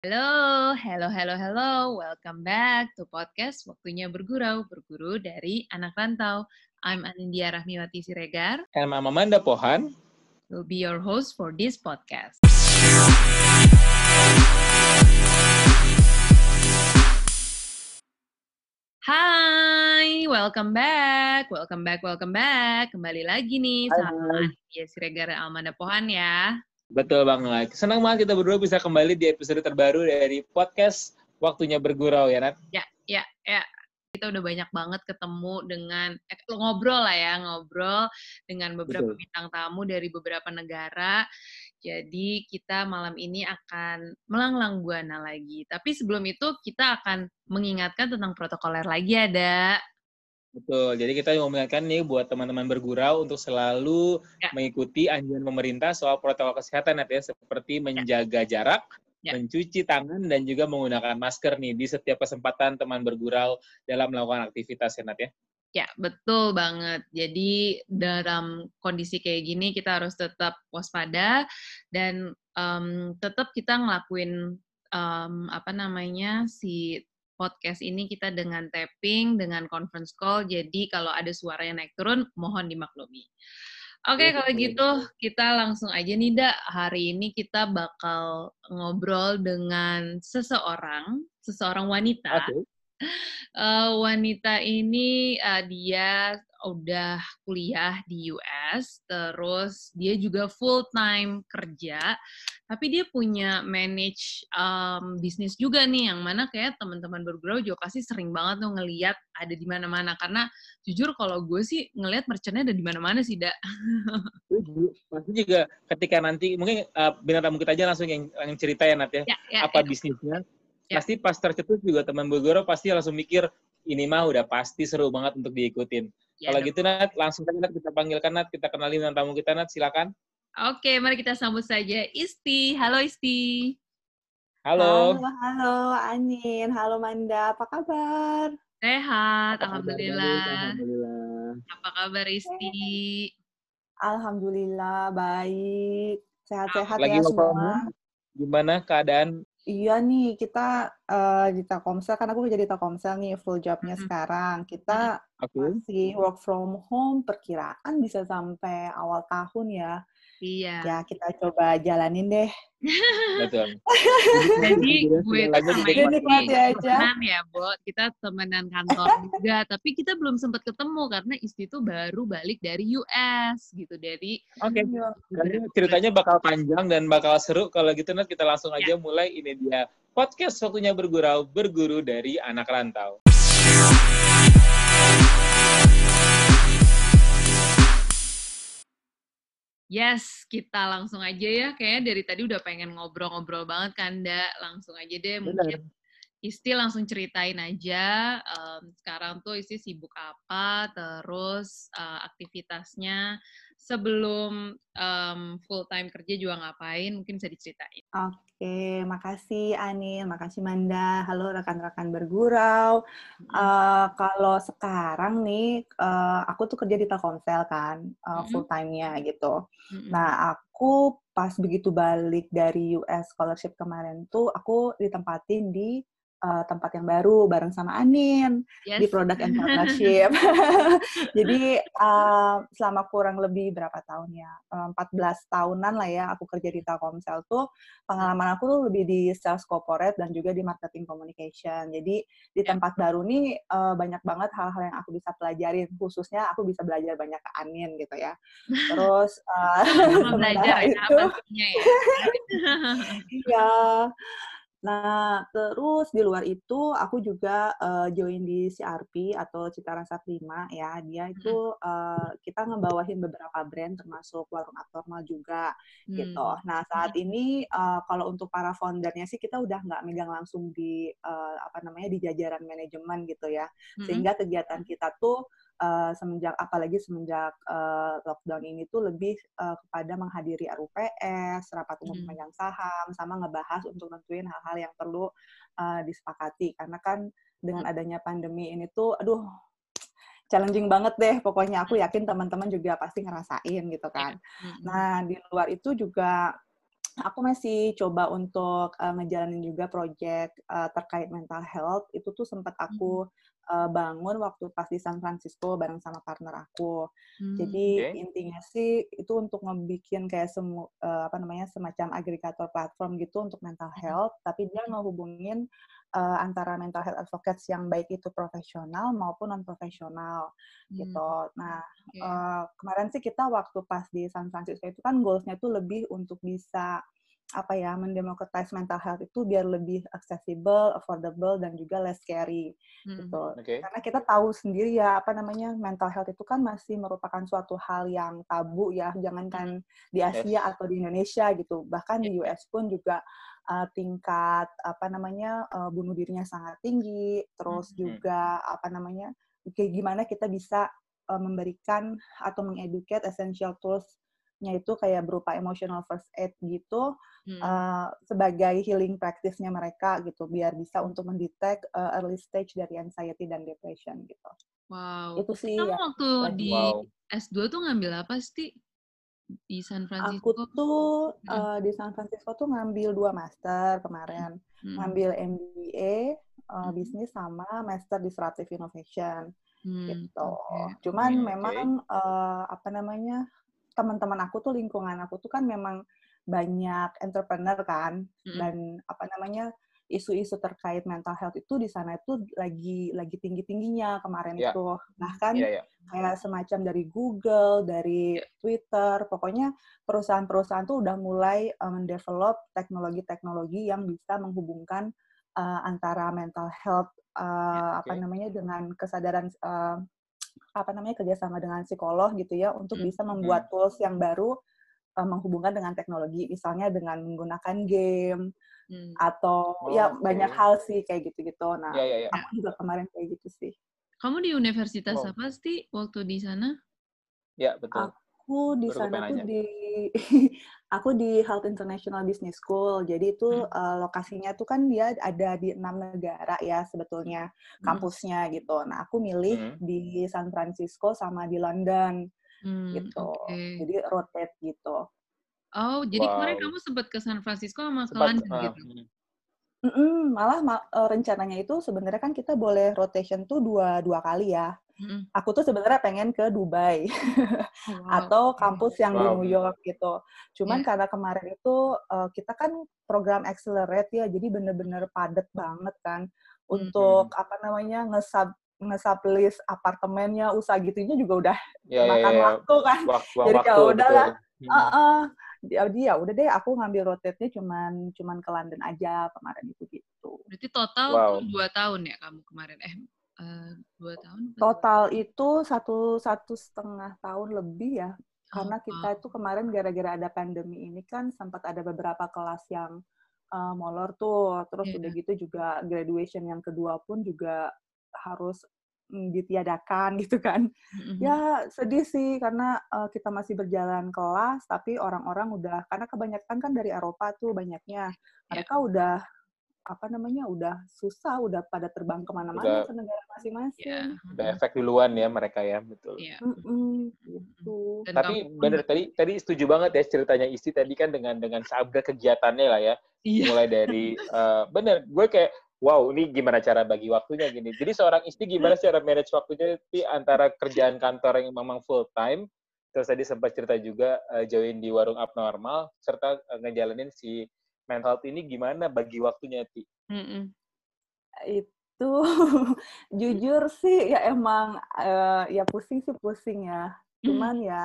Halo, hello, hello, hello. Welcome back to podcast Waktunya Bergurau, berguru dari anak rantau. I'm Anindya Rahmiwati Siregar. And I'm Amanda Pohan. Will be your host for this podcast. Hai, welcome back, welcome back, welcome back. Kembali lagi nih Hai, sama. Anindya Siregar dan Amanda Pohan ya. Betul banget. Senang banget kita berdua bisa kembali di episode terbaru dari podcast Waktunya Bergurau ya, Nat. Ya, ya, ya. Kita udah banyak banget ketemu dengan eh, ngobrol lah ya, ngobrol dengan beberapa Betul. bintang tamu dari beberapa negara. Jadi kita malam ini akan melanglang buana lagi. Tapi sebelum itu kita akan mengingatkan tentang protokoler lagi ada. Betul. Jadi kita mau mengingatkan nih buat teman-teman bergurau untuk selalu Ya. mengikuti anjuran pemerintah soal protokol kesehatan, ya. Seperti menjaga jarak, Ya. mencuci tangan, dan juga menggunakan masker nih di setiap kesempatan teman bergurau dalam melakukan aktivitas, ya, Nat, ya. Ya, betul banget. Jadi dalam kondisi kayak gini kita harus tetap waspada dan em, tetap kita ngelakuin em, apa namanya si podcast ini kita dengan tapping, dengan conference call. Jadi kalau ada suara yang naik turun, mohon dimaklumi. Oke, Iya, kalau gitu kita langsung aja nih, Da. Hari ini kita bakal ngobrol dengan seseorang, seseorang wanita. Oke. Eh, wanita ini eh, dia udah kuliah di US, terus dia juga full time kerja, tapi dia punya manage um, bisnis juga nih, yang mana kayak teman-teman bergurau juga pasti sering banget tuh ngeliat ada di mana-mana. Karena jujur kalau gue sih ngeliat merchantnya ada di mana-mana sih, Da. Setuju. Pasti juga ketika nanti, mungkin uh, bintang tamu kita aja langsung yang, yang cerita ya, Nat, ya. Ya, ya, apa ya. bisnisnya. Ya. Pasti pas tercetus juga teman bergurau pasti langsung mikir, ini mah udah pasti seru banget untuk diikutin. Ya, Kalau gitu Nat, langsung saja Nat, kita panggilkan Nat, kita kenalin dengan tamu kita Nat, silakan. Oke, mari kita sambut saja Isti. Halo Isti. Halo. Halo, halo Anin, halo Manda, apa kabar? Sehat, Apa alhamdulillah. Apa kabar Isti? Alhamdulillah baik, sehat-sehat Lagi ya semua. Gimana keadaan? Iya nih, kita eh, di Telkomsel, kan aku kerja di Telkomsel nih, full jobnya Mm-mm. sekarang. Kita Oke. masih work from home, perkiraan bisa sampai awal tahun ya. Iya. Ya, kita coba jalanin deh. Betul. Jadi gue sama nikmati aja. temenan ya, Bo. Kita temenan kantor juga, tapi kita belum sempat ketemu karena Isti tuh baru balik dari US gitu. Dari Oke. Iya. Kali ini ceritanya bakal panjang dan bakal seru. Kalau gitu Nat, kita langsung Ya. aja mulai. Ini dia podcast waktunya bergurau, berguru dari anak rantau. Yes, kita langsung aja ya. Kayaknya dari tadi udah pengen ngobrol-ngobrol banget kan, Da. Langsung aja deh, mungkin Isti langsung ceritain aja. em, sekarang tuh Isti sibuk apa, terus eh, aktivitasnya sebelum em, full time kerja juga ngapain, mungkin bisa diceritain. Oke, makasih Anin, makasih Manda. Halo rekan-rekan bergurau. Eh, kalau sekarang nih, eh, aku tuh kerja di Telkomsel kan, eh, Mm-mm. full time-nya gitu. Mm-mm. Nah, aku pas begitu balik dari US scholarship kemarin tuh, aku ditempatin di eh, tempat yang baru bareng sama Anin Yes. di product and partnership. Jadi eh, selama kurang lebih berapa tahun ya? Eh, 14 tahunan lah ya aku kerja di Telkomsel tuh pengalaman aku tuh lebih di sales corporate dan juga di marketing communication. Jadi di Ya. tempat baru nih eh, banyak banget hal-hal yang aku bisa pelajarin. Khususnya aku bisa belajar banyak ke Anin gitu ya. Terus Sama belajar ya, itu pastinya ya. Nah, terus di luar itu aku juga eh, join di CRP atau Cita Rasa Prima ya. Dia itu eh, kita ngebawahin beberapa brand termasuk warung abnormal juga gitu. Hmm. Nah, saat ini eh, kalau untuk para foundernya sih kita udah nggak megang langsung di eh, apa namanya di jajaran manajemen gitu ya. Mm-mm. Sehingga kegiatan kita tuh eh, semenjak apalagi semenjak eh, lockdown ini tuh lebih eh, kepada menghadiri RUPS, rapat umum Hmm. pemegang saham, sama ngebahas untuk nentuin hal-hal yang perlu eh, disepakati. Karena kan dengan adanya pandemi ini tuh, aduh, challenging banget deh. Pokoknya aku yakin teman-teman juga pasti ngerasain gitu kan. Mm-mm. Nah, di luar itu juga aku masih coba untuk uh, ngejalanin juga project uh, terkait mental health. Itu tuh sempat aku uh, bangun waktu pas di San Francisco bareng sama partner aku. Hmm. Jadi okay. intinya sih itu untuk ngebikin kayak semu uh, apa namanya semacam agregator platform gitu untuk mental health, tapi dia ngehubungin uh, antara mental health advocates yang baik itu profesional maupun non profesional hmm. gitu. Nah okay. uh, kemarin sih kita waktu pas di San Francisco itu kan goalsnya itu lebih untuk bisa apa ya mendemokratis mental health itu biar lebih accessible, affordable dan juga less scary hmm. gitu. Okay. Karena kita tahu sendiri ya apa namanya mental health itu kan masih merupakan suatu hal yang tabu ya, jangankan di Asia yes. atau di Indonesia gitu. Bahkan di US pun juga uh, tingkat apa namanya uh, bunuh dirinya sangat tinggi, terus hmm. juga apa namanya kayak gimana kita bisa uh, memberikan atau mengeduket essential tools nya itu kayak berupa emotional first aid gitu hmm. uh, sebagai healing practice-nya mereka gitu biar bisa untuk mendetek uh, early stage dari anxiety dan depression gitu. Wow. Itu sih Kamu ya. waktu di wow. S2 tuh ngambil apa sih di San Francisco? Aku tuh hmm. uh, di San Francisco tuh ngambil dua master kemarin. Hmm. Ngambil MBA uh, hmm. bisnis sama master disruptive innovation. Hmm. gitu. Okay. Cuman okay. memang uh, apa namanya teman-teman aku tuh lingkungan aku tuh kan memang banyak entrepreneur kan mm-hmm. dan apa namanya isu-isu terkait mental health itu di sana itu lagi lagi tinggi tingginya kemarin yeah. itu bahkan yeah, yeah. kayak semacam dari Google dari yeah. Twitter pokoknya perusahaan-perusahaan tuh udah mulai uh, mendevelop teknologi-teknologi yang bisa menghubungkan uh, antara mental health uh, yeah, okay. apa namanya dengan kesadaran uh, apa namanya kerjasama dengan psikolog gitu ya untuk hmm. bisa membuat hmm. tools yang baru uh, menghubungkan dengan teknologi misalnya dengan menggunakan game hmm. atau oh, ya okay. banyak hal sih kayak gitu-gitu. Nah, ya, ya, ya. aku juga kemarin kayak gitu sih. Kamu di universitas oh. apa sih waktu di sana? Ya, betul. Aku di Baru sana tuh di aku di Health International Business School. Jadi itu hmm. uh, lokasinya tuh kan dia ada di enam negara ya sebetulnya hmm. kampusnya gitu. Nah aku milih hmm. di San Francisco sama di London hmm, gitu. Okay. Jadi rotate gitu. Oh, jadi wow. kemarin kamu sempat ke San Francisco sama ke London uh, gitu? Mm -mm, malah ma uh, rencananya itu sebenarnya kan kita boleh rotation tuh dua dua kali ya. Mm. Aku tuh sebenarnya pengen ke Dubai wow. atau kampus yang wow. di New York gitu. Cuman yeah. karena kemarin itu uh, kita kan program accelerate ya, jadi bener-bener padet banget kan mm. untuk apa namanya ngesub ngesub list apartemennya, usaha gitunya juga udah yeah, ya, makan yeah, yeah. waktu kan. Waktu, jadi kalau ya udahlah, uh, uh, dia, dia udah deh aku ngambil rotate-nya cuman cuman ke London aja kemarin itu gitu. Berarti total wow. dua tahun ya kamu kemarin eh uh, dua tahun? Total itu satu satu setengah tahun lebih ya karena kita itu kemarin gara-gara ada pandemi ini kan sempat ada beberapa kelas yang uh, molor tuh terus yeah. udah gitu juga graduation yang kedua pun juga harus ditiadakan gitu kan. Mm-hmm. Ya sedih sih karena uh, kita masih berjalan kelas tapi orang-orang udah karena kebanyakan kan dari Eropa tuh banyaknya iya. mereka yeah. udah apa namanya udah susah udah pada terbang ke mana-mana ke negara masing-masing. Yeah. Udah efek duluan ya mereka ya betul. Yeah. Mm-mm, gitu. Tapi bener tadi tadi setuju banget ya ceritanya Isti tadi kan dengan dengan sabar kegiatannya lah ya. Yeah. Mulai dari uh, bener gue kayak wow ini gimana cara bagi waktunya gini. Jadi seorang istri gimana cara manage waktunya di antara kerjaan kantor yang memang full time, terus tadi sempat cerita juga uh, join di warung abnormal, serta uh, ngejalanin si mental health ini gimana bagi waktunya ti? Mm -mm. Itu jujur sih ya emang uh, ya pusing sih pusing ya. Cuman mm. ya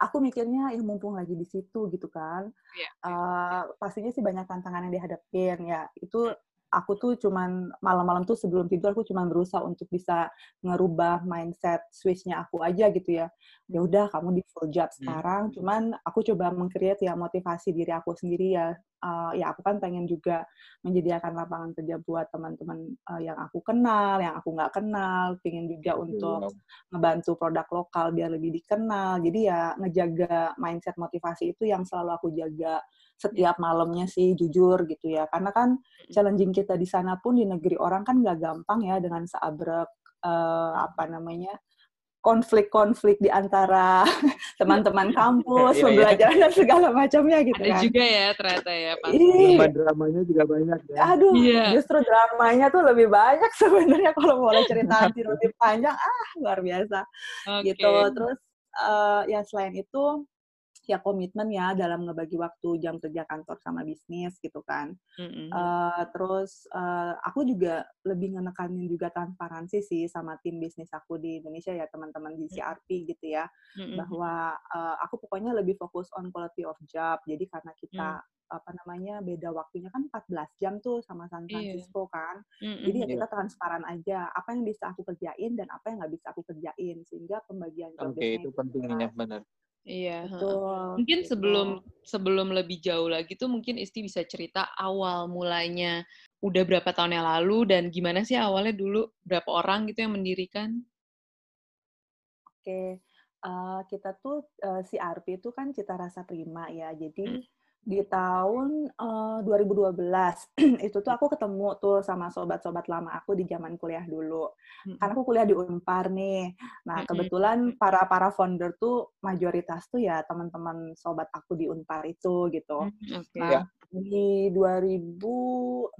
aku mikirnya ya mumpung lagi di situ gitu kan. Yeah. Iya. Uh, pastinya sih banyak tantangan yang dihadapin ya. Itu aku tuh cuman malam-malam tuh sebelum tidur aku cuman berusaha untuk bisa ngerubah mindset switch-nya aku aja gitu ya. Ya hmm. udah kamu di full job hmm. sekarang, hmm. cuman aku coba mengcreate ya motivasi diri aku sendiri ya. Uh, ya aku kan pengen juga menyediakan lapangan kerja buat teman-teman uh, yang aku kenal, yang aku nggak kenal, pengen juga untuk ngebantu produk lokal biar lebih dikenal. Jadi ya ngejaga mindset motivasi itu yang selalu aku jaga setiap malamnya sih jujur gitu ya. Karena kan challenging kita di sana pun di negeri orang kan nggak gampang ya dengan seabrek uh, apa namanya konflik-konflik di antara teman-teman kampus, iya, iya. pembelajaran dan segala macamnya gitu Ada kan. juga ya ternyata ya pasti. Drama dramanya juga banyak ya. Aduh, yeah. justru dramanya tuh lebih banyak sebenarnya kalau mulai cerita anti lebih panjang, ah luar biasa. Okay. Gitu. Terus uh, ya selain itu ya komitmen ya dalam ngebagi waktu jam kerja kantor sama bisnis gitu kan. Mm-hmm. Uh, terus uh, aku juga lebih ngenekanin juga transparansi sih sama tim bisnis aku di Indonesia ya teman-teman di CRP gitu ya, mm-hmm. bahwa uh, aku pokoknya lebih fokus on quality of job. Jadi karena kita mm apa namanya beda waktunya kan 14 jam tuh sama San iya. Francisco yeah. kan. Mm-hmm. Jadi ya kita transparan aja apa yang bisa aku kerjain dan apa yang nggak bisa aku kerjain sehingga pembagian Oke, okay, itu pentingnya benar. Iya. Betul. Mungkin gitu. sebelum sebelum lebih jauh lagi tuh mungkin Isti bisa cerita awal mulanya udah berapa tahun yang lalu dan gimana sih awalnya dulu berapa orang gitu yang mendirikan? Oke, uh, kita tuh uh, si RP itu kan cita rasa prima ya. Jadi hmm di tahun uh, 2012 itu tuh aku ketemu tuh sama sobat-sobat lama aku di zaman kuliah dulu. Mm-hmm. Karena aku kuliah di Unpar nih. Nah, kebetulan para para founder tuh mayoritas tuh ya teman-teman sobat aku di Unpar itu gitu. Mm-hmm. Okay. Nah, di 2006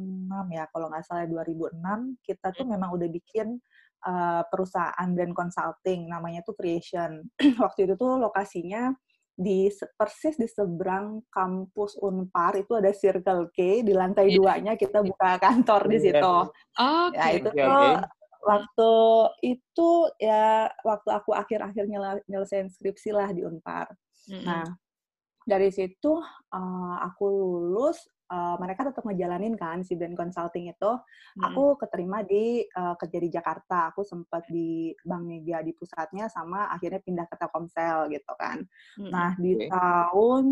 ya kalau nggak salah 2006 kita tuh memang udah bikin uh, perusahaan brand consulting namanya tuh Creation. Waktu itu tuh lokasinya di persis di seberang kampus Unpar itu ada Circle K di lantai yeah. duanya kita buka kantor di iya. situ. Oh, okay. Ya itu okay, tuh okay. waktu itu ya waktu aku akhir-akhir nyelesain skripsi lah di Unpar. Mm -hmm. Nah dari situ uh, aku lulus uh, mereka tetap ngejalanin kan si brand consulting itu. Hmm. Aku keterima di uh, kerja di Jakarta. Aku sempat di Bank Mega di pusatnya sama akhirnya pindah ke Telkomsel gitu kan. Hmm. Nah, di okay. tahun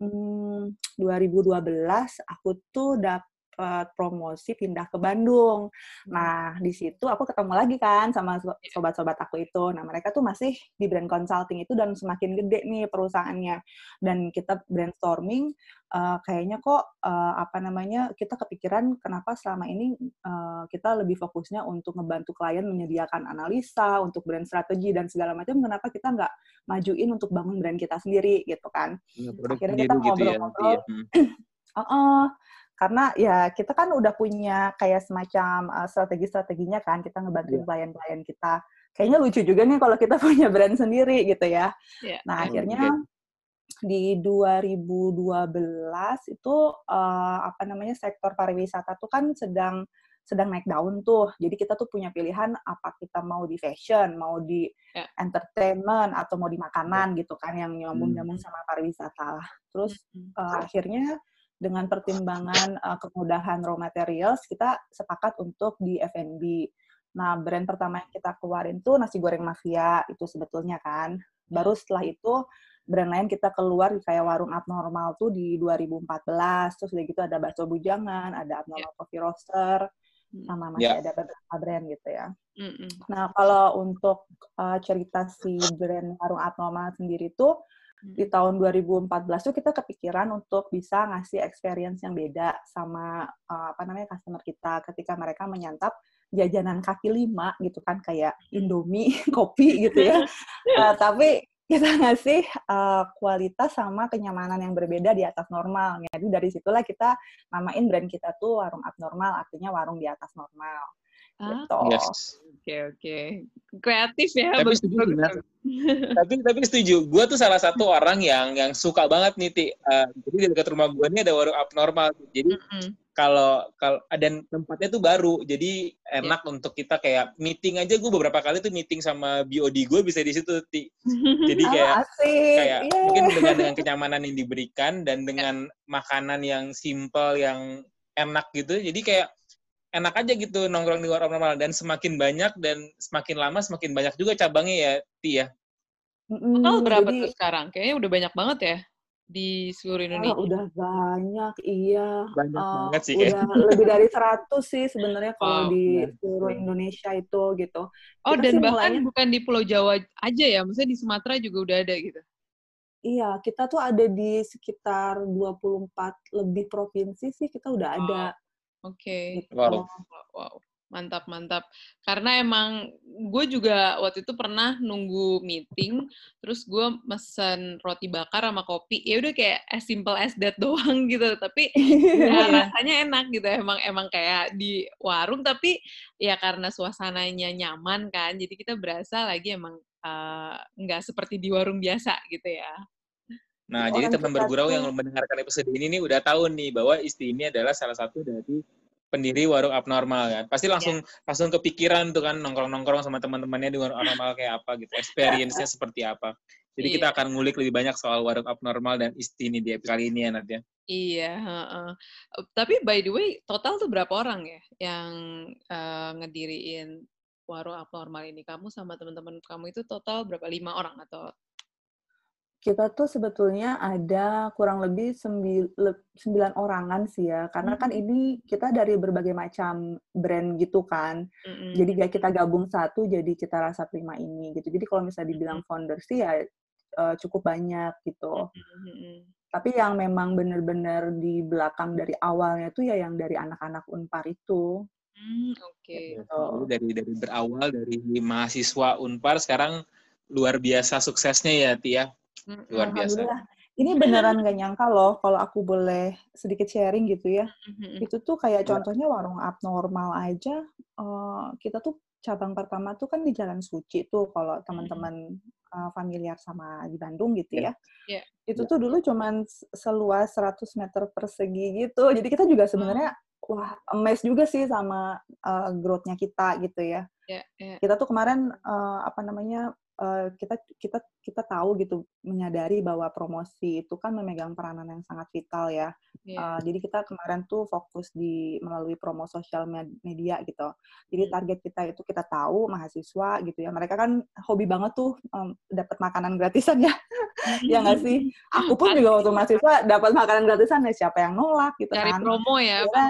hmm, 2012 aku tuh dapat dapat promosi pindah ke Bandung. Hmm. Nah, di situ aku ketemu lagi kan sama iya. sobat-sobat aku itu. Nah, mereka tuh masih di brand consulting itu dan semakin gede nih perusahaannya. Dan kita brainstorming, uh, kayaknya kok uh, apa namanya kita kepikiran kenapa selama ini uh, kita lebih fokusnya untuk ngebantu klien menyediakan analisa untuk brand strategi dan segala macam. Kenapa kita nggak majuin untuk bangun brand kita sendiri gitu kan? Ya, Akhirnya kita gitu ya, ngobrol-ngobrol. Ya, uh -uh, karena ya kita kan udah punya kayak semacam uh, strategi-strateginya kan kita ngebantuin yeah. klien-klien kita kayaknya lucu juga nih kalau kita punya brand sendiri gitu ya yeah. nah akhirnya di 2012 itu uh, apa namanya sektor pariwisata tuh kan sedang sedang naik daun tuh. Jadi kita tuh punya pilihan apa kita mau di fashion, mau di yeah. entertainment atau mau di makanan yeah. gitu kan yang nyambung-nyambung hmm. sama pariwisata. Terus uh, akhirnya dengan pertimbangan uh, kemudahan raw materials, kita sepakat untuk di F&B. Nah, brand pertama yang kita keluarin tuh nasi goreng mafia itu sebetulnya kan. Baru setelah itu brand lain kita keluar kayak warung abnormal tuh di 2014. Terus udah gitu ada bakso bujangan, ada abnormal yeah. coffee roaster, hmm. sama masih yeah. ada beberapa brand gitu ya. Mm -mm. Nah, kalau untuk uh, cerita si brand warung abnormal sendiri tuh di tahun 2014 tuh kita kepikiran untuk bisa ngasih experience yang beda sama uh, apa namanya customer kita ketika mereka menyantap jajanan kaki lima gitu kan kayak Indomie, kopi gitu ya. uh, tapi kita ngasih uh, kualitas sama kenyamanan yang berbeda di atas normal. Jadi dari situlah kita namain brand kita tuh warung abnormal, artinya warung di atas normal. Ah, gitu. Yes. Oke okay, oke. Okay. Kreatif ya. Tapi setuju tapi tapi setuju. Gue tuh salah satu orang yang yang suka banget nih ti. Uh, jadi di dekat rumah gue ini ada warung abnormal. Jadi mm -hmm. kalau kalau dan tempatnya tuh baru. Jadi enak yeah. untuk kita kayak meeting aja. Gue beberapa kali tuh meeting sama BOD gue bisa di situ ti. Jadi oh, kayak oh, kayak yeah. mungkin dengan dengan kenyamanan yang diberikan dan dengan yeah. makanan yang simple yang enak gitu. Jadi kayak enak aja gitu nongkrong di warung normal dan semakin banyak dan semakin lama semakin banyak juga cabangnya ya Ti ya. Mm, Total berapa jadi, tuh sekarang? Kayaknya udah banyak banget ya di seluruh Indonesia. Oh, udah banyak, iya. Banyak uh, banget sih. Udah kayak. lebih dari 100 sih sebenarnya kalau wow. di seluruh Indonesia itu gitu. Oh, kita dan bahkan mulainya, bukan di Pulau Jawa aja ya, maksudnya di Sumatera juga udah ada gitu. Iya, kita tuh ada di sekitar 24 lebih provinsi sih kita udah ada. Oke. Okay. Gitu. Wow. wow. Mantap, mantap. Karena emang gue juga waktu itu pernah nunggu meeting, terus gue mesen roti bakar sama kopi. Ya udah kayak as simple as that doang gitu. Tapi ya, rasanya enak gitu. Emang emang kayak di warung, tapi ya karena suasananya nyaman kan, jadi kita berasa lagi emang uh, nggak seperti di warung biasa gitu ya. Nah, Orang jadi teman bergurau yang mendengarkan episode ini nih udah tahu nih bahwa Isti ini adalah salah satu dari pendiri warung abnormal kan. Pasti langsung yeah. langsung kepikiran tuh kan nongkrong-nongkrong sama teman-temannya di warung abnormal kayak apa gitu. Experience-nya seperti apa. Jadi yeah. kita akan ngulik lebih banyak soal warung abnormal dan isti ini di episode kali ini ya Nadia. Iya, uh, uh. tapi by the way, total tuh berapa orang ya yang uh, ngediriin warung abnormal ini? Kamu sama teman-teman kamu itu total berapa? Lima orang atau kita tuh sebetulnya ada kurang lebih sembilan orangan sih ya, karena kan hmm. ini kita dari berbagai macam brand gitu kan, mm-hmm. jadi gak kita gabung satu jadi kita rasa prima ini gitu. Jadi kalau misalnya dibilang founder sih ya uh, cukup banyak gitu. Mm-hmm. Tapi yang memang benar-benar di belakang dari awalnya tuh ya yang dari anak-anak Unpar itu. Mm, Oke. Okay. Gitu. Dari dari berawal dari mahasiswa Unpar sekarang luar biasa suksesnya ya Tia luar biasa ini beneran gak nyangka loh kalau aku boleh sedikit sharing gitu ya itu tuh kayak contohnya warung abnormal aja uh, kita tuh cabang pertama tuh kan di Jalan Suci tuh kalau teman-teman uh, familiar sama di Bandung gitu ya. Yeah. Itu tuh dulu cuman seluas 100 meter persegi gitu. Jadi kita juga sebenarnya oh. wah amazed juga sih sama uh, growth-nya kita gitu ya. Yeah, yeah. Kita tuh kemarin uh, apa namanya uh, kita kita kita tahu gitu menyadari bahwa promosi itu kan memegang peranan yang sangat vital ya. Yeah. Iya. Uh, jadi kita kemarin tuh fokus di melalui promo sosial media gitu. Jadi hmm. target kita itu kita tahu mahasiswa gitu ya. Mereka kan hobi banget tuh um, dapat makanan gratisan ya. ya nggak sih? Aku pun juga waktu mahasiswa dapat makanan gratisan ya siapa yang nolak gitu Dari kan. promo ya, ya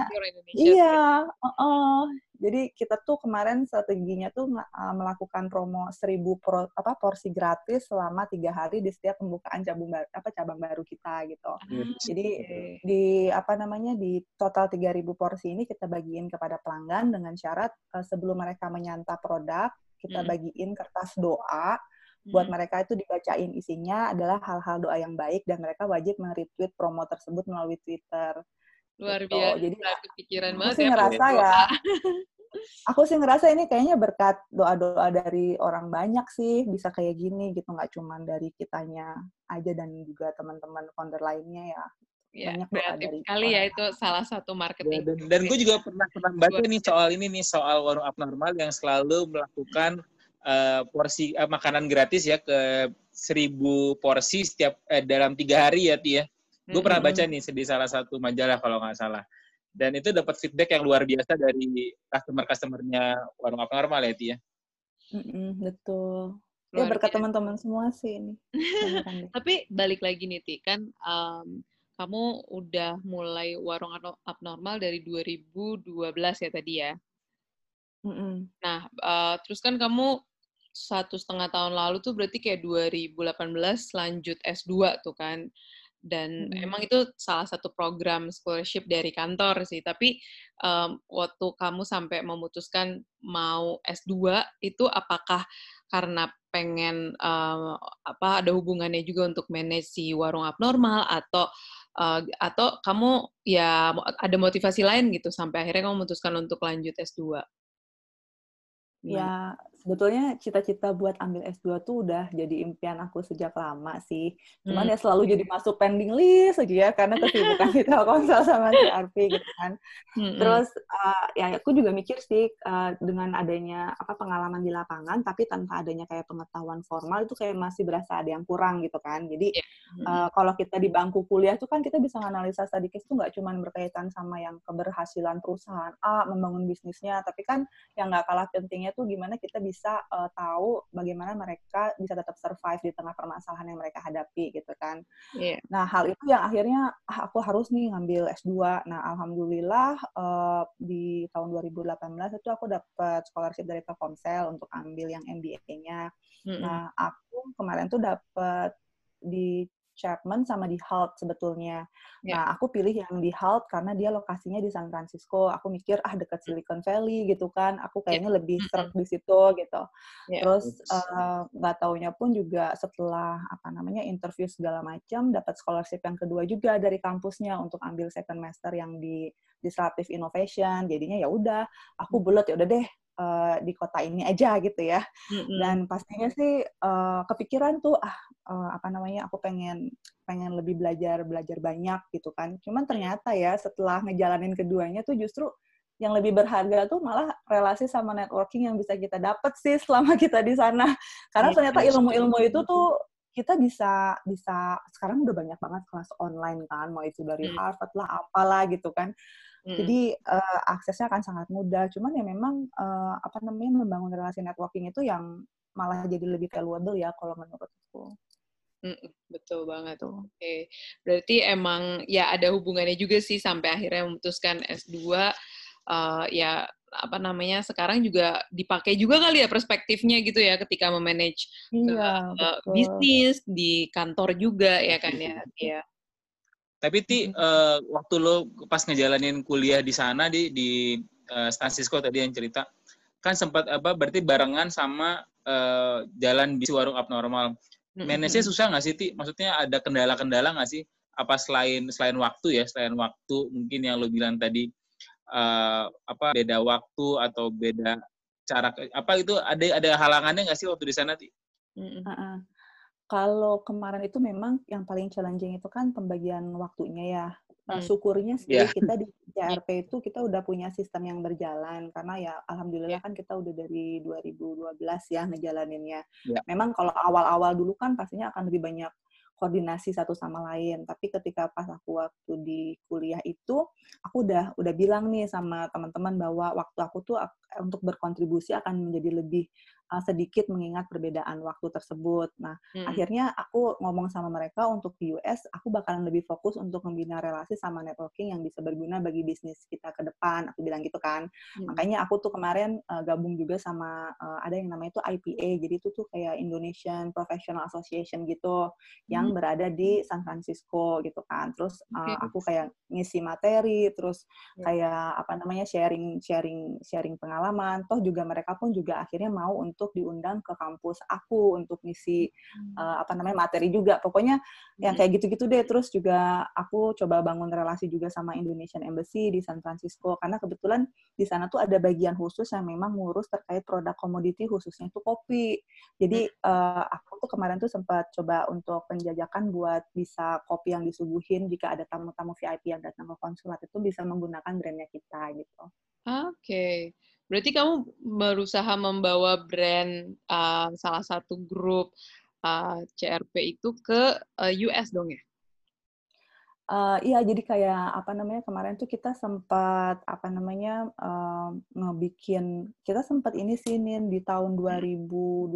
Iya, uh -uh. Jadi kita tuh kemarin strateginya tuh uh, melakukan promo seribu pro, apa porsi gratis selama tiga hari di setiap pembukaan cabang baru, apa cabang baru kita gitu. Hmm. Jadi di apa namanya di total 3000 porsi ini kita bagiin kepada pelanggan dengan syarat uh, sebelum mereka menyantap produk kita hmm. bagiin kertas doa buat hmm. mereka itu dibacain isinya adalah hal-hal doa yang baik dan mereka wajib meretweet promo tersebut melalui Twitter. Luar gitu. biasa. Jadi kepikiran banget sih ya. ngerasa ya. aku sih ngerasa ini kayaknya berkat doa-doa dari orang banyak sih bisa kayak gini gitu nggak cuma dari kitanya aja dan juga teman-teman founder lainnya ya. Ya, banyak doa dari sekali ya itu salah satu marketing. Ya, dan, dan gue juga pernah pernah baca nih soal ini nih soal warung abnormal yang selalu melakukan uh, porsi uh, makanan gratis ya ke seribu porsi setiap uh, dalam tiga hari ya Tia. Gue pernah baca nih di salah satu majalah kalau nggak salah. Dan itu dapat feedback yang luar biasa dari customer-customernya warung apa normal ya, Tia. Mm-mm, betul. Ya, luar ya berkat teman-teman semua sih ini. Tapi balik lagi nih, Ti, kan um, kamu udah mulai warung abnormal dari 2012 ya tadi ya? Mm-mm. Nah, uh, terus kan kamu satu setengah tahun lalu tuh berarti kayak 2018 lanjut S2 tuh kan dan hmm. emang itu salah satu program scholarship dari kantor sih. Tapi um, waktu kamu sampai memutuskan mau S2 itu apakah karena pengen um, apa ada hubungannya juga untuk manage si warung abnormal atau uh, atau kamu ya ada motivasi lain gitu sampai akhirnya kamu memutuskan untuk lanjut S2 Ya, sebetulnya cita-cita buat ambil S2 tuh udah jadi impian aku sejak lama sih. Cuman hmm. ya selalu jadi masuk pending list aja ya, karena kesibukan di Telkomsel sama CRP gitu kan. Hmm. Terus, uh, ya aku juga mikir sih, uh, dengan adanya apa pengalaman di lapangan, tapi tanpa adanya kayak pengetahuan formal, itu kayak masih berasa ada yang kurang gitu kan. Jadi, yeah. hmm. uh, kalau kita di bangku kuliah tuh kan kita bisa analisa study case tuh nggak cuma berkaitan sama yang keberhasilan perusahaan A, membangun bisnisnya, tapi kan yang nggak kalah pentingnya tuh gimana kita bisa uh, tahu bagaimana mereka bisa tetap survive di tengah permasalahan yang mereka hadapi gitu kan. Yeah. Nah hal itu yang akhirnya ah, aku harus nih ngambil S2. Nah alhamdulillah uh, di tahun 2018 itu aku dapat scholarship dari Telkomsel untuk ambil yang MBA-nya. Mm -hmm. Nah aku kemarin tuh dapat di Chapman sama di HALT sebetulnya. Yeah. Nah, aku pilih yang di HALT karena dia lokasinya di San Francisco. Aku mikir ah dekat Silicon Valley gitu kan. Aku ya. kayaknya yeah. lebih serak di situ gitu. Yeah. Terus eh, nggak uh, taunya pun juga setelah apa namanya interview segala macam dapat scholarship yang kedua juga dari kampusnya untuk ambil second master yang di disruptive innovation. Jadinya ya udah, aku bulat ya udah deh uh, di kota ini aja gitu ya. Mm-hmm. Dan pastinya sih uh, kepikiran tuh ah uh, apa namanya aku pengen pengen lebih belajar belajar banyak gitu kan. Cuman ternyata ya setelah ngejalanin keduanya tuh justru yang lebih berharga tuh malah relasi sama networking yang bisa kita dapat sih selama kita di sana. Karena iya, ternyata ilmu-ilmu itu tuh kita bisa bisa sekarang udah banyak banget kelas online kan, mau itu dari Harvard lah apalah gitu kan. Hmm. Jadi uh, aksesnya akan sangat mudah. Cuman ya memang uh, apa namanya membangun relasi networking itu yang malah jadi lebih valuable ya kalau menurutku. Mm, betul banget. Oke, okay. berarti emang ya ada hubungannya juga sih sampai akhirnya memutuskan S2 uh, eh, ya apa namanya sekarang juga dipakai juga kali ya perspektifnya gitu ya ketika memanage iya, uh, bisnis di kantor juga ya kan ya. ya. Tapi ti uh, waktu lo pas ngejalanin kuliah di sana di di uh, San Francisco tadi yang cerita kan sempat apa berarti barengan sama uh, jalan di warung abnormal. Manage-nya susah nggak sih ti? Maksudnya ada kendala-kendala nggak sih? Apa selain selain waktu ya, selain waktu mungkin yang lo bilang tadi uh, apa beda waktu atau beda cara apa itu ada ada halangannya nggak sih waktu di sana ti? Uh -uh. Kalau kemarin itu memang yang paling challenging itu kan pembagian waktunya ya. Nah, syukurnya sih yeah. kita di CRP itu kita udah punya sistem yang berjalan karena ya alhamdulillah yeah. kan kita udah dari 2012 ya ngejalaninnya. Yeah. Memang kalau awal-awal dulu kan pastinya akan lebih banyak koordinasi satu sama lain. Tapi ketika pas aku waktu di kuliah itu, aku udah udah bilang nih sama teman-teman bahwa waktu aku tuh untuk berkontribusi akan menjadi lebih uh, sedikit mengingat perbedaan waktu tersebut. Nah, hmm. akhirnya aku ngomong sama mereka untuk di US, aku bakalan lebih fokus untuk membina relasi sama networking yang bisa berguna bagi bisnis kita ke depan. Aku bilang gitu kan. Hmm. Makanya aku tuh kemarin uh, gabung juga sama uh, ada yang namanya itu IPA. Jadi itu tuh kayak Indonesian Professional Association gitu hmm. yang berada di San Francisco gitu kan. Terus uh, okay. aku kayak ngisi materi, terus yeah. kayak apa namanya sharing sharing sharing pengalaman. Toh juga mereka pun juga akhirnya mau untuk untuk diundang ke kampus aku untuk ngisi hmm. uh, apa namanya materi juga. Pokoknya hmm. yang kayak gitu-gitu deh. Terus juga aku coba bangun relasi juga sama Indonesian Embassy di San Francisco karena kebetulan di sana tuh ada bagian khusus yang memang ngurus terkait produk komoditi khususnya itu kopi. Jadi uh, aku tuh kemarin tuh sempat coba untuk penjajakan buat bisa kopi yang disuguhin jika ada tamu-tamu VIP yang datang ke konsulat itu bisa menggunakan brandnya kita gitu. Oke. Okay. Berarti kamu berusaha membawa brand uh, salah satu grup uh, CRP itu ke uh, US dong ya? Uh, iya, jadi kayak apa namanya kemarin tuh kita sempat apa namanya uh, ngebikin kita sempat ini sih Nin, di tahun 2018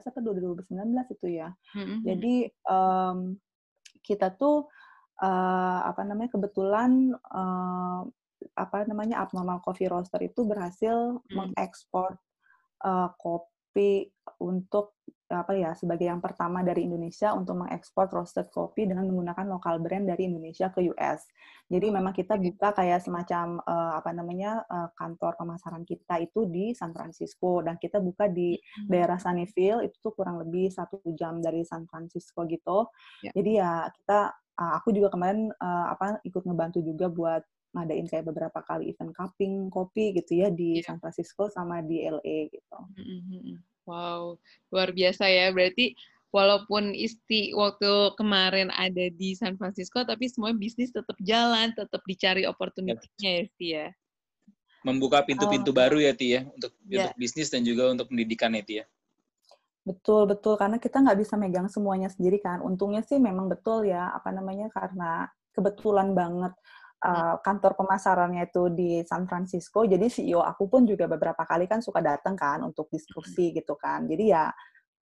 atau 2019 itu ya. Mm-hmm. Jadi um, kita tuh uh, apa namanya kebetulan uh, apa namanya abnormal coffee roaster itu berhasil hmm. mengekspor uh, kopi untuk apa ya sebagai yang pertama dari Indonesia untuk mengekspor roasted coffee dengan menggunakan lokal brand dari Indonesia ke US. Jadi hmm, memang kita buka kayak semacam uh, apa namanya uh, kantor pemasaran kita itu di San Francisco dan kita buka di hmm. daerah Sunnyvale itu tuh kurang lebih satu jam dari San Francisco gitu. Yeah. Jadi ya kita uh, aku juga kemarin uh, apa ikut ngebantu juga buat ngadain kayak beberapa kali event cupping kopi gitu ya di yeah. San Francisco sama di LA gitu. Wow, luar biasa ya. Berarti walaupun Isti waktu kemarin ada di San Francisco, tapi semua bisnis tetap jalan, tetap dicari opportunity-nya ya, Isti ya. Membuka pintu-pintu oh. baru ya, Ti ya, untuk, yeah. untuk bisnis dan juga untuk pendidikan ya, Ti ya. Betul, betul. Karena kita nggak bisa megang semuanya sendiri kan. Untungnya sih memang betul ya, apa namanya, karena kebetulan banget uh, kantor pemasarannya itu di San Francisco. Jadi CEO aku pun juga beberapa kali kan suka datang kan untuk diskusi gitu kan. Jadi ya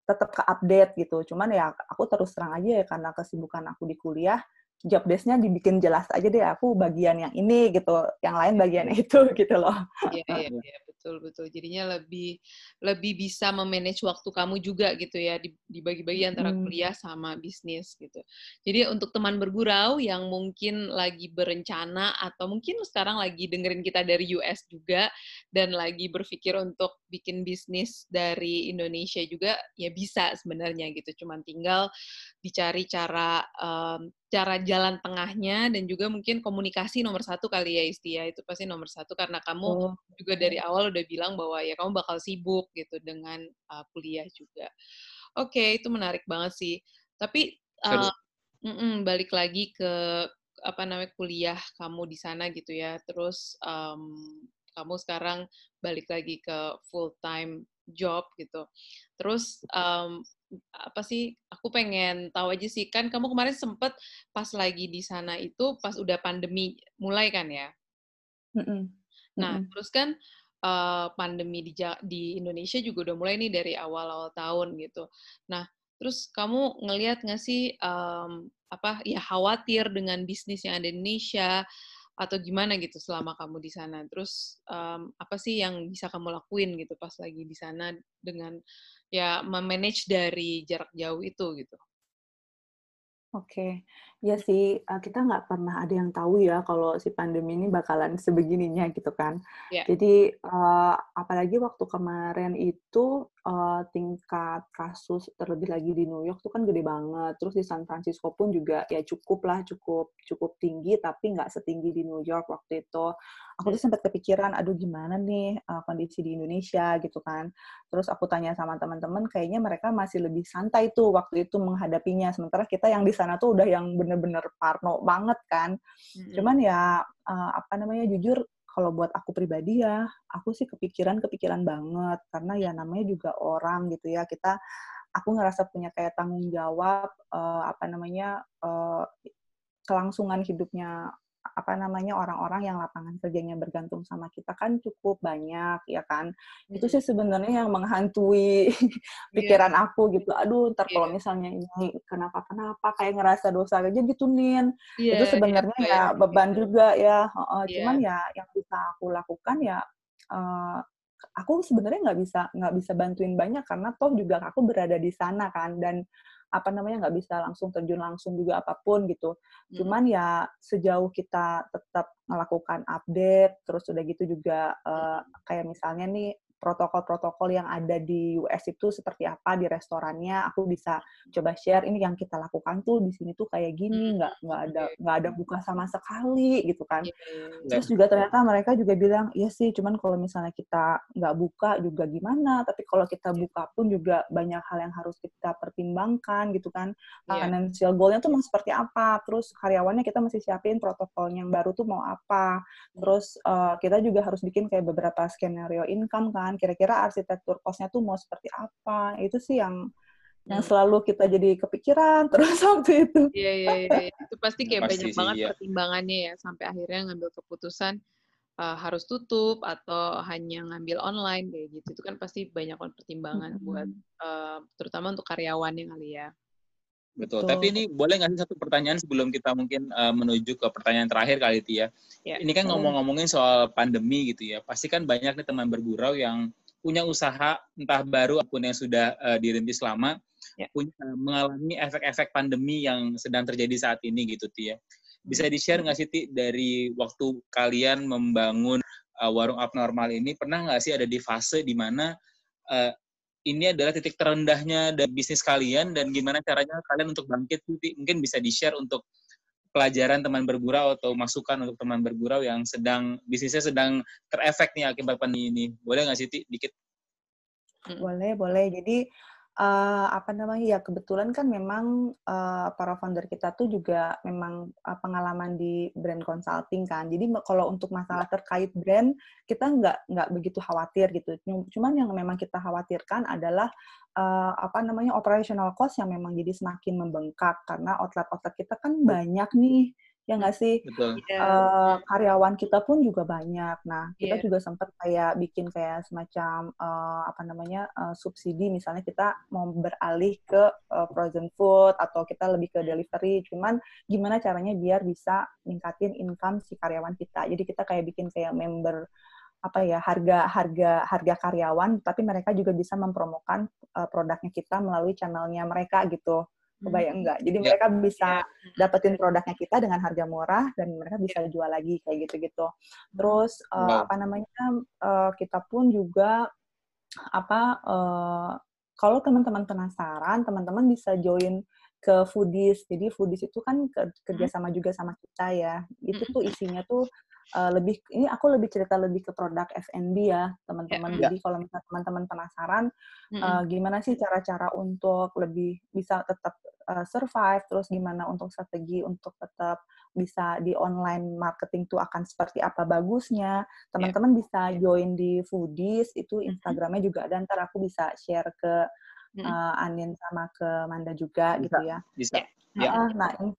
tetap ke update gitu. Cuman ya aku terus terang aja ya karena kesibukan aku di kuliah, job desk-nya dibikin jelas aja deh aku bagian yang ini gitu, yang lain bagian itu gitu loh. Iya, iya, iya betul betul. Jadinya lebih lebih bisa memanage waktu kamu juga gitu ya dibagi-bagi antara hmm. kuliah sama bisnis gitu. Jadi untuk teman bergurau yang mungkin lagi berencana atau mungkin sekarang lagi dengerin kita dari US juga dan lagi berpikir untuk bikin bisnis dari Indonesia juga ya bisa sebenarnya gitu. Cuman tinggal dicari cara um, cara jalan tengahnya dan juga mungkin komunikasi nomor satu kali ya Isti ya itu pasti nomor satu karena kamu oh. juga dari awal udah bilang bahwa ya kamu bakal sibuk gitu dengan uh, kuliah juga. Oke okay, itu menarik banget sih. Tapi uh, mm -mm, balik lagi ke apa namanya kuliah kamu di sana gitu ya. Terus um, kamu sekarang balik lagi ke full time job gitu. Terus um, apa sih aku pengen tahu aja sih. Kan kamu kemarin sempet pas lagi di sana itu pas udah pandemi mulai kan ya? Mm -mm. nah terus kan uh, pandemi di di Indonesia juga udah mulai nih dari awal-awal tahun gitu. Nah terus kamu ngelihat nggak sih um, apa ya khawatir dengan bisnis yang ada di Indonesia atau gimana gitu selama kamu di sana terus um, apa sih yang bisa kamu lakuin gitu pas lagi di sana dengan ya memanage dari jarak jauh itu gitu. Oke, ya sih kita nggak pernah ada yang tahu ya kalau si pandemi ini bakalan sebegininya gitu kan. Yeah. Jadi uh, apalagi waktu kemarin itu uh, tingkat kasus terlebih lagi di New York tuh kan gede banget. Terus di San Francisco pun juga ya cukup lah, cukup cukup tinggi, tapi nggak setinggi di New York waktu itu aku tuh sempat kepikiran, aduh gimana nih uh, kondisi di Indonesia gitu kan. Terus aku tanya sama teman-teman, kayaknya mereka masih lebih santai tuh waktu itu menghadapinya. Sementara kita yang di sana tuh udah yang bener-bener parno banget kan. Cuman ya uh, apa namanya jujur kalau buat aku pribadi ya, aku sih kepikiran-kepikiran banget karena ya namanya juga orang gitu ya. Kita aku ngerasa punya kayak tanggung jawab uh, apa namanya uh, kelangsungan hidupnya apa namanya orang-orang yang lapangan kerjanya bergantung sama kita kan cukup banyak ya kan hmm. itu sih sebenarnya yang menghantui iya. pikiran yeah. aku gitu aduh ntar yeah. kalau misalnya ini kenapa kenapa kayak ngerasa dosa aja gitu nin yeah, itu iya, sebenarnya yeah, ya beban gitu. juga ya uh, yeah. cuman ya yang bisa aku lakukan ya uh, aku sebenarnya nggak bisa nggak bisa bantuin banyak karena toh juga aku berada di sana kan dan apa namanya nggak bisa langsung terjun langsung juga apa pun gitu. Hmm. Cuman ya sejauh kita tetap melakukan update, terus udah gitu juga uh, kayak misalnya nih protokol-protokol yang ada di US itu seperti apa di restorannya aku bisa coba share ini yang kita lakukan tuh di sini tuh kayak gini hmm, nggak nggak ada nggak ada buka sama sekali gitu kan. Iya, iya, iya. terus juga ternyata mereka juga bilang ya sih cuman kalau misalnya kita nggak buka juga gimana tapi kalau kita buka pun juga banyak hal yang harus kita pertimbangkan gitu kan. Yeah. financial goalnya tuh mau seperti apa terus karyawannya kita mesti siapin protokol yang baru tuh mau apa. Terus uh, kita juga harus bikin kayak beberapa skenario income kan kan kira-kira arsitektur kosnya tuh mau seperti apa itu sih yang hmm. yang selalu kita jadi kepikiran terus waktu itu iya iya iya itu pasti kayak pasti banyak sih, banget iya. pertimbangannya ya sampai akhirnya ngambil keputusan uh, harus tutup atau hanya ngambil online kayak gitu itu kan pasti banyak pertimbangan hmm. buat uh, terutama untuk karyawannya kali ya Betul. Betul. Tapi ini boleh nggak sih satu pertanyaan sebelum kita mungkin uh, menuju ke pertanyaan terakhir kali itu ya. Yeah. Ini kan ngomong-ngomongin soal pandemi gitu ya. Pasti kan banyak nih teman bergurau yang punya usaha entah baru ataupun yang sudah uh, dirintis lama yeah. punya uh, mengalami efek-efek pandemi yang sedang terjadi saat ini gitu Tia. Bisa di-share nggak sih Ti dari waktu kalian membangun uh, warung abnormal ini pernah nggak sih ada di fase di mana uh, ini adalah titik terendahnya dari bisnis kalian dan gimana caranya kalian untuk bangkit mungkin bisa di share untuk pelajaran teman bergurau atau masukan untuk teman bergurau yang sedang bisnisnya sedang terefek nih akibat pandemi ini. Boleh nggak sih Ti, dikit. Boleh boleh. Jadi uh, apa namanya ya kebetulan kan memang uh, para founder kita tuh juga memang uh, pengalaman di brand consulting kan. Jadi kalau untuk masalah terkait brand kita nggak nggak begitu khawatir gitu. Cuman yang memang kita khawatirkan adalah uh, apa namanya operational cost yang memang jadi semakin membengkak karena outlet-outlet kita kan banyak nih ya nggak sih? Betul. Uh, karyawan kita pun juga banyak. Nah kita yeah. juga sempat kayak bikin kayak semacam uh, apa namanya uh, subsidi. Misalnya kita mau beralih ke uh, frozen food atau kita lebih ke delivery. Cuman gimana caranya biar bisa ningkatin income si karyawan kita? Jadi kita kayak bikin kayak member apa ya harga harga harga karyawan tapi mereka juga bisa mempromokan uh, produknya kita melalui channelnya mereka gitu kebayang enggak jadi yeah. mereka bisa yeah. dapetin produknya kita dengan harga murah dan mereka bisa yeah. jual lagi kayak gitu-gitu terus uh, wow. apa namanya uh, kita pun juga apa uh, kalau teman-teman penasaran teman-teman bisa join ke foodies jadi foodies itu kan kerjasama juga sama kita ya itu tuh isinya tuh uh, lebih ini aku lebih cerita lebih ke produk F&B ya teman-teman. Yeah. Jadi kalau misalnya teman-teman penasaran mm-hmm. uh, gimana sih cara-cara untuk lebih bisa tetap uh, survive, terus gimana untuk strategi untuk tetap bisa di online marketing tuh akan seperti apa bagusnya. Teman-teman yeah. bisa join di Foodies itu Instagramnya juga dan ntar aku bisa share ke uh, Anin sama ke Manda juga bisa, gitu ya. Bisa. Yeah. Nah, nah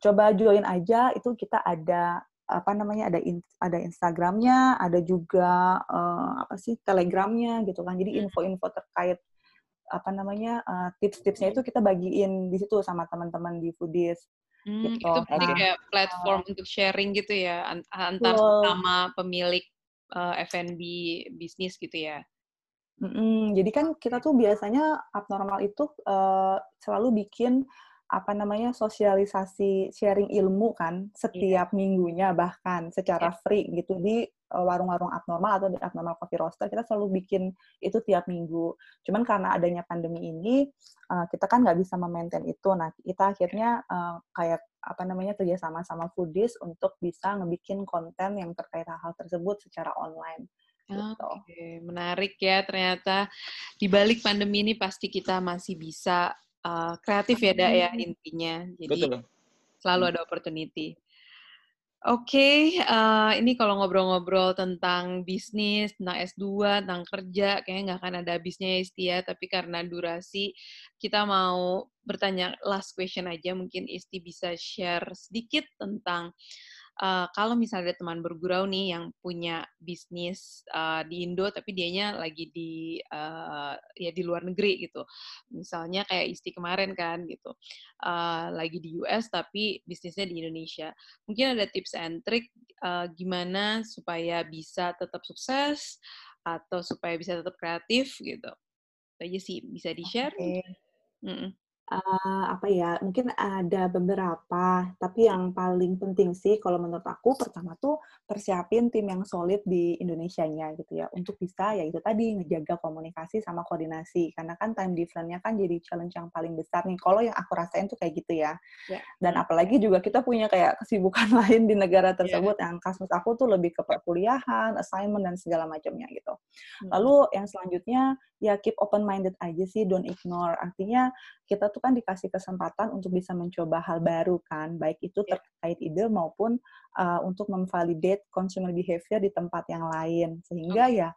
coba join aja itu kita ada apa namanya ada in, ada Instagramnya, ada juga uh, apa sih Telegramnya gitu kan. Jadi info-info terkait apa namanya uh, tips-tipsnya itu kita bagiin di situ sama teman-teman di Foodies. Hmm, gitu. Itu berarti nah, kayak platform uh, untuk sharing gitu ya antar well, sama pemilik uh, F&B bisnis gitu ya. Mm-mm, jadi kan kita tuh biasanya abnormal itu uh, selalu bikin apa namanya sosialisasi sharing ilmu kan setiap yeah. minggunya bahkan secara yeah. free gitu di eh, warung-warung abnormal atau di abnormal coffee roaster kita selalu bikin itu tiap minggu. Cuman karena adanya pandemi ini uh, kita kan nggak bisa memaintain itu. Nah kita akhirnya uh, kayak apa namanya kerjasama sama foodies untuk bisa ngebikin konten yang terkait hal-hal tersebut secara online. Gitu. Oke, menarik ya ternyata di balik pandemi ini pasti kita masih bisa uh, kreatif ya dak ya intinya. Jadi Betul. selalu hmm. ada opportunity. Oke, okay, uh, eh, ini kalau ngobrol-ngobrol tentang bisnis, tentang S2, tentang kerja, kayaknya nggak akan ada habisnya ya Isti ya, tapi karena durasi, kita mau bertanya last question aja, mungkin Isti bisa share sedikit tentang uh, kalau misalnya ada teman bergurau nih yang punya bisnis uh, di Indo tapi dianya lagi di uh, ya di luar negeri gitu. Misalnya kayak Isti kemarin kan gitu. Uh, lagi di US tapi bisnisnya di Indonesia. Mungkin ada tips and trick uh, gimana supaya bisa tetap sukses atau supaya bisa tetap kreatif gitu. Aja sih bisa di share okay. mm -mm. Uh, apa ya, mungkin ada beberapa, tapi yang paling penting sih kalau menurut aku pertama tuh persiapin tim yang solid di Indonesianya gitu ya, untuk bisa ya itu tadi ngejaga komunikasi sama koordinasi, karena kan time difference-nya kan jadi challenge yang paling besar nih. Kalau yang aku rasain tuh kayak gitu ya. Yeah. Dan apalagi juga kita punya kayak kesibukan lain di negara tersebut yeah. yang kasus aku tuh lebih ke perkuliahan, assignment dan segala macamnya gitu. Hmm. Lalu yang selanjutnya ya keep open minded aja sih, don't ignore. Artinya kita tuh kan dikasih kesempatan untuk bisa mencoba hal baru kan, baik itu iya. terkait ide maupun uh, untuk memvalidate consumer behavior di tempat yang lain. Sehingga ya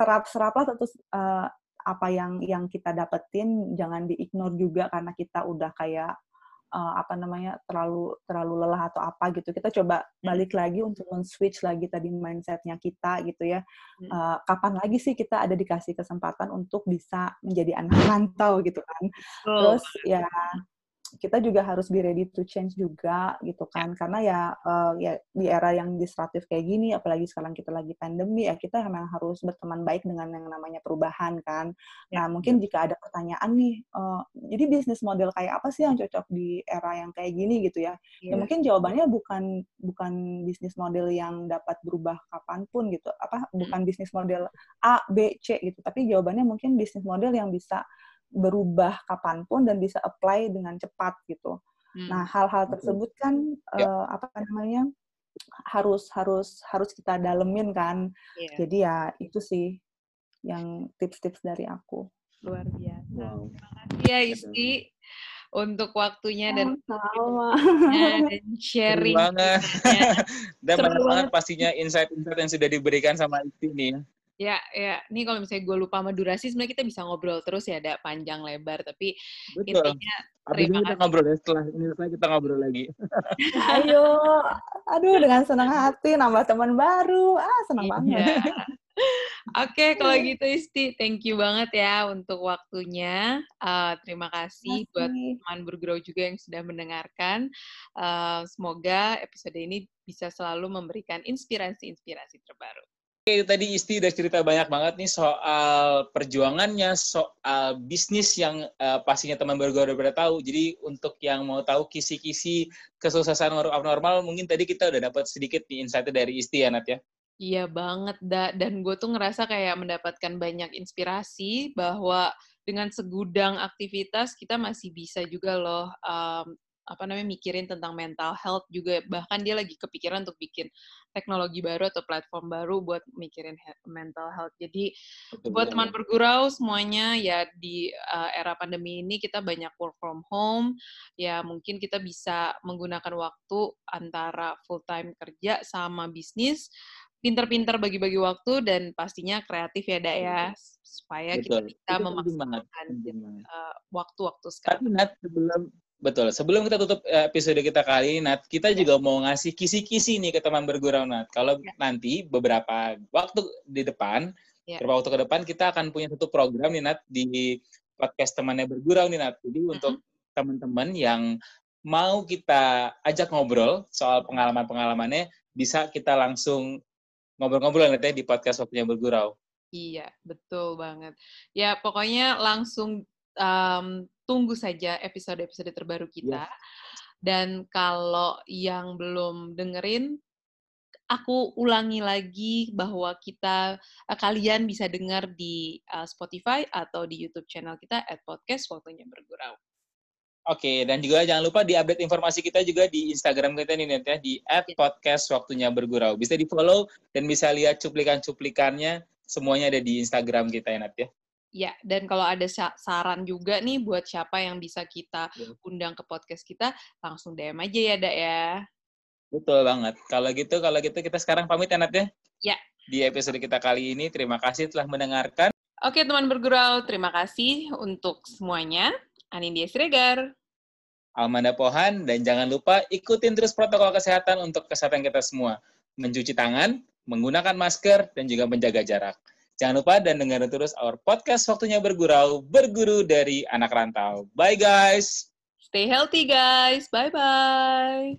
serap-seraplah terus uh, apa yang yang kita dapetin jangan di-ignore juga karena kita udah kayak uh, apa namanya terlalu terlalu lelah atau apa gitu. Kita coba hmm. balik lagi untuk men-switch lagi tadi mindsetnya kita gitu ya. Uh, kapan lagi sih kita ada dikasih kesempatan untuk bisa menjadi anak rantau gitu kan? Terus ya kita juga harus be ready to change juga gitu kan. Karena ya uh, ya di era yang disruptif kayak gini apalagi sekarang kita lagi pandemi ya kita memang harus berteman baik dengan yang namanya perubahan kan. Ya. nah mungkin jika ada pertanyaan nih uh, jadi bisnis model kayak apa sih yang cocok di era yang kayak gini gitu ya? Ya, ya mungkin jawabannya bukan bukan bisnis model yang dapat berubah kapan pun gitu. Apa hmm. bukan bisnis model A B C gitu. Tapi jawabannya mungkin bisnis model yang bisa berubah kapan pun dan bisa apply dengan cepat gitu. Hmm. Nah, hal-hal tersebut kan ya. uh, apa namanya harus harus harus kita dalemin kan. Yeah. Jadi ya itu sih yang tips-tips dari aku. Luar biasa. Wow. Terima kasih ya Isti untuk waktunya dan, sama. dan sharing. banget. dan banyak banget pastinya insight-insight yang sudah diberikan sama Isti nih. Ya, ya. Ini kalau misalnya gue lupa sama durasi, sebenarnya kita bisa ngobrol terus ya, ada panjang lebar. Tapi Betul. intinya terima kita ngobrol ya setelah ini selesai kita ngobrol lagi. Ayo, aduh dengan senang hati nambah teman baru, ah senang iya. banget. Oke, okay, kalau gitu Isti, thank you banget ya untuk waktunya. Uh, terima kasih Masih. buat teman bergrow juga yang sudah mendengarkan. Uh, semoga episode ini bisa selalu memberikan inspirasi-inspirasi terbaru. Oke, tadi Isti udah cerita banyak banget nih soal perjuangannya, soal bisnis yang uh, pastinya teman baru udah pada tahu. Jadi untuk yang mau tahu kisi-kisi kesuksesan abnormal, mungkin tadi kita udah dapat sedikit nih insight dari Isti ya, Nat ya? Iya banget, da. dan gue tuh ngerasa kayak mendapatkan banyak inspirasi bahwa dengan segudang aktivitas kita masih bisa juga loh um, apa namanya mikirin tentang mental health juga. Bahkan dia lagi kepikiran untuk bikin teknologi baru atau platform baru buat mikirin mental health. Jadi Betul buat teman bergurau semuanya ya di uh, era pandemi ini kita banyak work from home. Ya mungkin kita bisa menggunakan waktu antara full time kerja sama bisnis. Pinter-pinter bagi-bagi waktu dan pastinya kreatif ya Dak ya. Supaya Betul. kita bisa memaksimalkan uh, waktu-waktu sekarang. Tapi Nat sebelum Betul. Sebelum kita tutup eh, episode kita kali ini, Nat, kita ya. juga mau ngasih kisi-kisi nih ke teman bergurau, Nat. Kalau ya. nanti beberapa waktu di depan, ya. beberapa waktu ke depan, kita akan punya satu program nih, Nat, di podcast temannya bergurau nih, Nat. Jadi uh-huh. untuk teman-teman yang mau kita ajak ngobrol soal pengalaman-pengalamannya, bisa kita langsung ngobrol-ngobrol Nat, ya, di podcast waktunya bergurau. Iya, betul banget. Ya, pokoknya langsung um, tunggu saja episode-episode terbaru kita. Yes. Dan kalau yang belum dengerin, aku ulangi lagi bahwa kita uh, kalian bisa dengar di uh, Spotify atau di YouTube channel kita at podcast waktunya bergurau. Oke, dan juga jangan lupa di update informasi kita juga di Instagram kita nih nanti ya di at iya. podcast waktunya bergurau. Bisa di follow dan bisa lihat cuplikan-cuplikannya semuanya ada di Instagram kita ya Nat ya. Ya, dan kalau ada saran juga nih buat siapa yang bisa kita iya. undang ke podcast kita, langsung DM aja ya, Dak ya. Betul banget. Kalau gitu, kalau gitu kita sekarang pamit ya, Nat ya? Ya. Di episode kita kali ini, terima kasih telah mendengarkan. Oke, teman bergurau, terima kasih untuk semuanya. Anindya Sregar. Almanda Pohan, dan jangan lupa ikutin terus protokol kesehatan untuk kesehatan kita semua. Mencuci tangan, menggunakan masker, dan juga menjaga jarak. Jangan lupa dan dengar terus our podcast Waktunya Bergurau, berguru dari anak rantau. Bye guys! Stay healthy guys! Bye-bye!